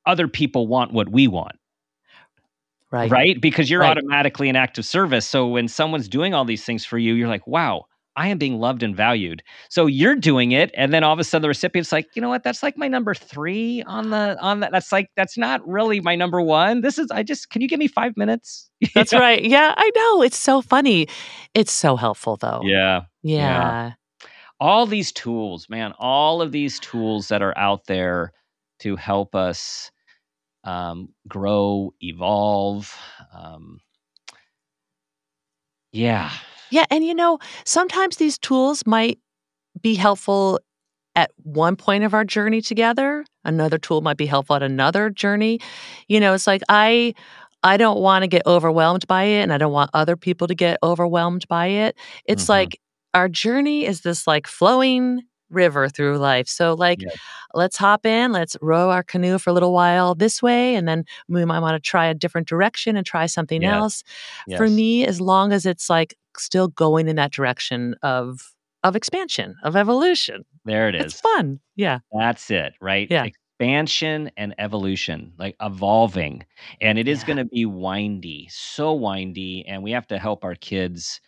other people want what we want, Right. right? Because you're Right. automatically an act of service. So when someone's doing all these things for you, you're like, wow, I am being loved and valued. So you're doing it, and then all of a sudden the recipient's like, you know what? That's like my number three on the on that. That's like that's not really my number one. This is I just can you give me five minutes? That's right. Yeah, I know. It's so funny. It's so helpful though. Yeah. Yeah. All these tools, man, all of these tools that are out there to help us um, grow, evolve. Um, yeah. Yeah, and you know, sometimes these tools might be helpful at one point of our journey together. Another tool might be helpful at another journey. You know, it's like I I don't want to get overwhelmed by it and I don't want other people to get overwhelmed by it. It's Mhm. like our journey is this like flowing river through life. So like Yes. let's hop in, let's row our canoe for a little while this way and then we might want to try a different direction and try something Yes. else for me as long as it's like still going in that direction of of expansion of evolution there it it's fun yeah That's it, right? Yeah. Expansion and evolution, like evolving. And it is Yeah. going to be windy, so windy. And we have to help our kids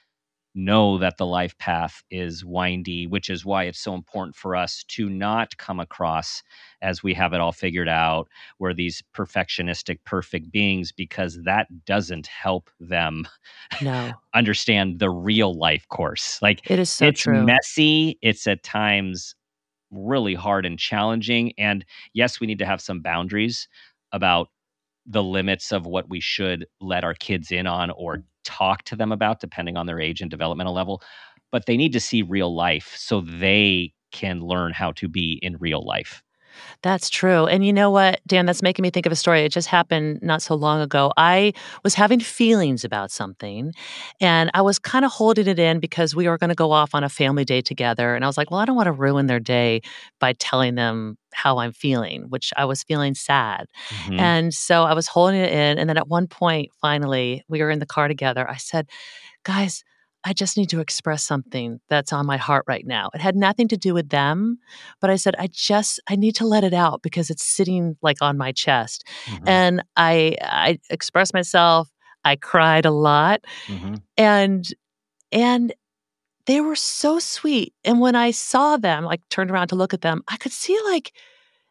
know that the life path is windy, which is why it's so important for us to not come across as we have it all figured out, we're these perfectionistic, perfect beings, because that doesn't help them no understand the real life course. Like, it is so it's true messy, it's at times really hard and challenging. And yes, we need to have some boundaries about the limits of what we should let our kids in on or mm. talk to them about, depending on their age and developmental level. But they need to see real life so they can learn how to be in real life. That's true. And you know what, Dan, that's making me think of a story. It just happened not so long ago. I was having feelings about something and I was kind of holding it in because we were going to go off on a family day together. And I was like, well, I don't want to ruin their day by telling them how I'm feeling, which I was feeling sad. Mm-hmm. And so I was holding it in. And then at one point, finally, we were in the car together. I said, guys, I just need to express something that's on my heart right now. It had nothing to do with them, but I said, I just, I need to let it out because it's sitting like on my chest. Mm-hmm. And I, I expressed myself. I cried a lot. Mm-hmm. And, and, they were so sweet. And when I saw them, like turned around to look at them, I could see like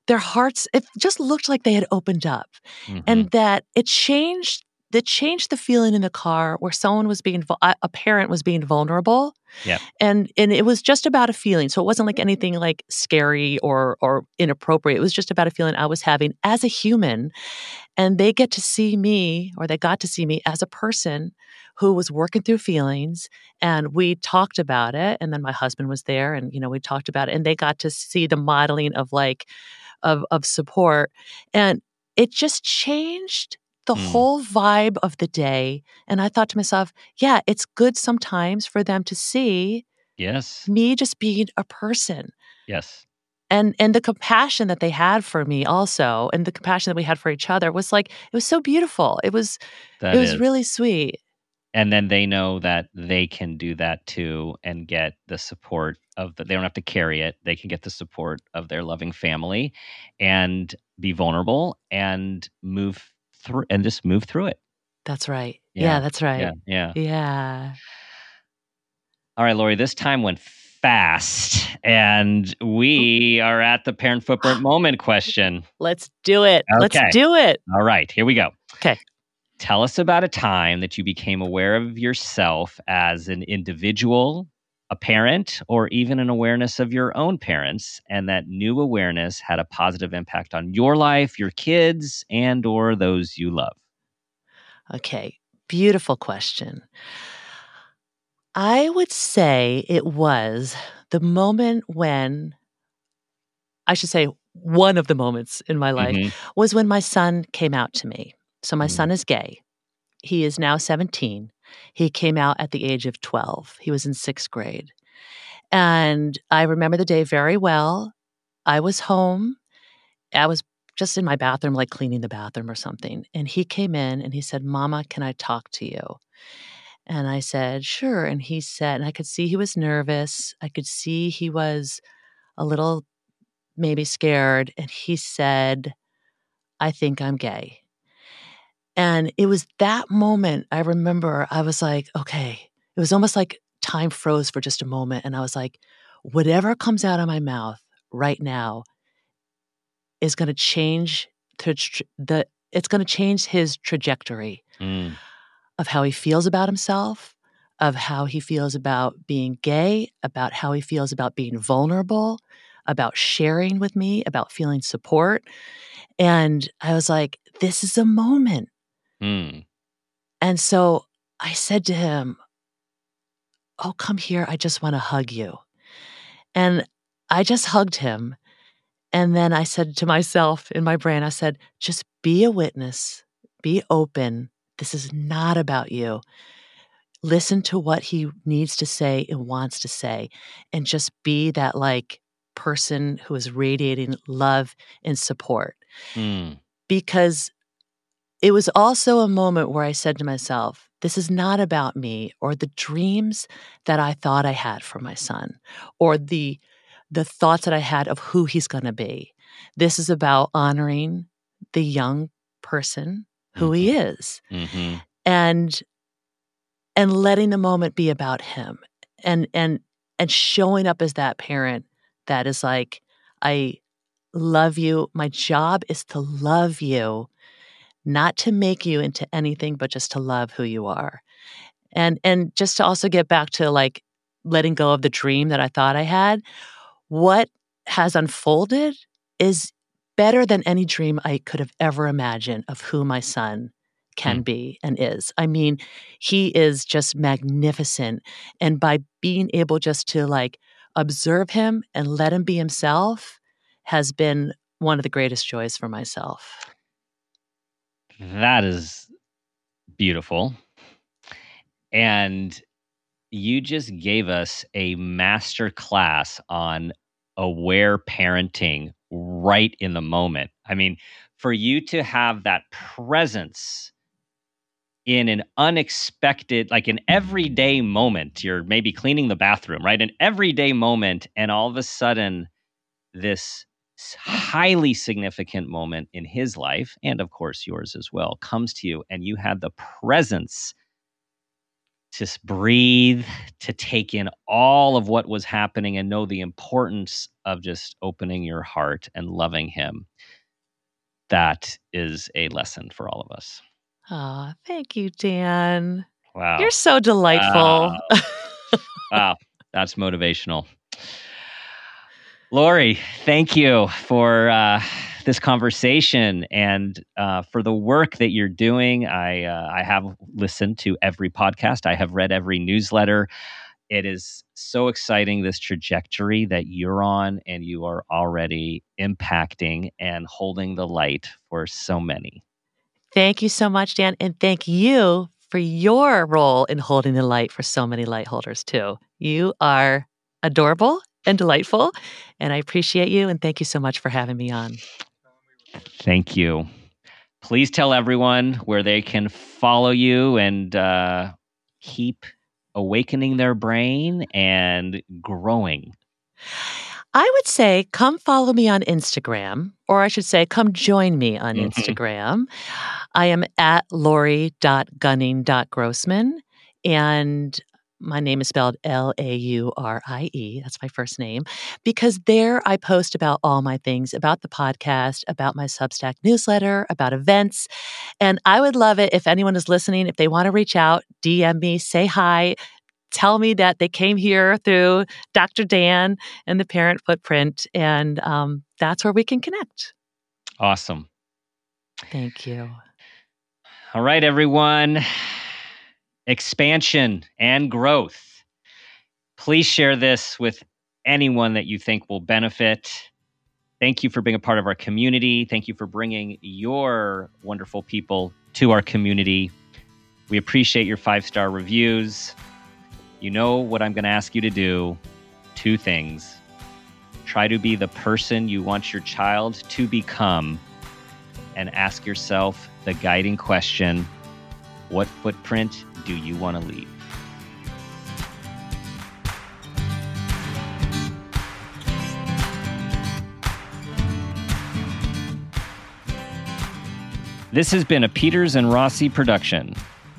their hearts, it just looked like they had opened up mm-hmm. and that it changed that changed the feeling in the car where someone was being a parent was being vulnerable yeah. and and it was just about a feeling. So it wasn't like mm-hmm. anything like scary or or inappropriate. It was just about a feeling i was having as a human and they get to see me or they got to see me as a person who was working through feelings and we talked about it and then my husband was there and you know we talked about it and they got to see the modeling of like of of support and it just changed the mm. whole vibe of the day. And I thought to myself, yeah, it's good sometimes for them to see yes me just being a person. Yes. And and the compassion that they had for me also and the compassion that we had for each other was like it was so beautiful. It was that it was is. really sweet. And then they know that they can do that too and get the support of the, they don't have to carry it. They can get the support of their loving family and be vulnerable and move through and just move through it. That's right. Yeah, yeah that's right. Yeah, yeah. Yeah. All right, Laurie, this time went fast and we are at the parent footprint moment question. Let's do it. Okay. Let's do it. All right, here we go. Okay. Tell us about a time that you became aware of yourself as an individual a parent or even an awareness of your own parents and that new awareness had a positive impact on your life your kids and or those you love. Okay beautiful question. I would say it was the moment when i should say one of the moments in my life mm-hmm. was when my son came out to me. So my mm-hmm. son is gay. He is now 17 he came out at the age of 12. He was in sixth grade. And I remember the day very well. I was home. I was just in my bathroom, like cleaning the bathroom or something. And he came in and he said, Mama, can I talk to you? And I said, Sure. And he said, and I could see he was nervous. I could see he was a little maybe scared. And he said, I think I'm gay. And it was that moment I remember I was like, okay, it was almost like time froze for just a moment. And I was like, whatever comes out of my mouth right now is going to change the, the it's going to change his trajectory mm. of how he feels about himself, of how he feels about being gay, about how he feels about being vulnerable, about sharing with me, about feeling support. And I was like, this is a moment. Mm. And so I said to him, Oh, come here. I just want to hug you. And I just hugged him. And then I said to myself in my brain, I said, just be a witness, be open. This is not about you. Listen to what he needs to say and wants to say, and just be that like person who is radiating love and support. Mm. Because it was also a moment where I said to myself, this is not about me or the dreams that I thought I had for my son or the the thoughts that I had of who he's going to be. This is about honoring the young person who mm-hmm. he is. Mm-hmm. And and letting the moment be about him and and and showing up as that parent that is like I love you. My job is to love you not to make you into anything, but just to love who you are. And and just to also get back to like letting go of the dream that I thought I had, what has unfolded is better than any dream I could have ever imagined of who my son can mm. be and is. I mean, he is just magnificent. And by being able just to like observe him and let him be himself has been one of the greatest joys for myself. That is beautiful. And you just gave us a master class on aware parenting right in the moment. I mean, for you to have that presence in an unexpected, like an everyday moment, you're maybe cleaning the bathroom, right? An everyday moment, and all of a sudden, this highly significant moment in his life, and of course yours as well, comes to you, and you had the presence to breathe, to take in all of what was happening and know the importance of just opening your heart and loving him. That is a lesson for all of us. Oh, thank you, Dan. Wow. You're so delightful. Wow. wow. That's motivational. Laurie, thank you for uh, this conversation and uh, for the work that you're doing. I uh, I have listened to every podcast. I have read every newsletter. It is so exciting this trajectory that you're on, and you are already impacting and holding the light for so many. Thank you so much, Dan, and thank you for your role in holding the light for so many light holders too. You are adorable and delightful. And I appreciate you. And thank you so much for having me on. Thank you. Please tell everyone where they can follow you and uh, keep awakening their brain and growing. I would say come follow me on Instagram, or I should say, come join me on mm-hmm. Instagram. I am at laurie.gunning.grossman. And my name is spelled L A U R I E. That's my first name. Because there I post about all my things about the podcast, about my Substack newsletter, about events. And I would love it if anyone is listening, if they want to reach out, DM me, say hi, tell me that they came here through Dr. Dan and the parent footprint. And um, that's where we can connect. Awesome. Thank you. All right, everyone expansion and growth. Please share this with anyone that you think will benefit. Thank you for being a part of our community. Thank you for bringing your wonderful people to our community. We appreciate your five star reviews. You know what I'm going to ask you to do two things. Try to be the person you want your child to become, and ask yourself the guiding question what footprint do you want to leave? This has been a Peters and Rossi production.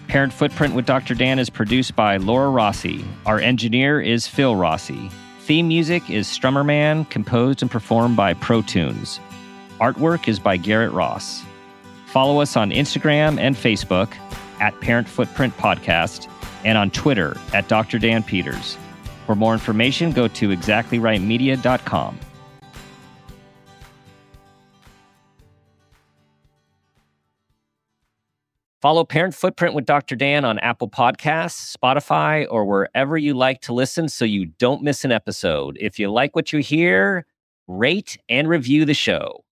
Parent Footprint with Dr. Dan is produced by Laura Rossi. Our engineer is Phil Rossi. Theme music is Strummerman, composed and performed by Pro Tunes. Artwork is by Garrett Ross. Follow us on Instagram and Facebook at Parent Footprint Podcast and on Twitter at Dr. Dan Peters. For more information, go to exactlyrightmedia.com. Follow Parent Footprint with Dr. Dan on Apple Podcasts, Spotify, or wherever you like to listen so you don't miss an episode. If you like what you hear, rate and review the show.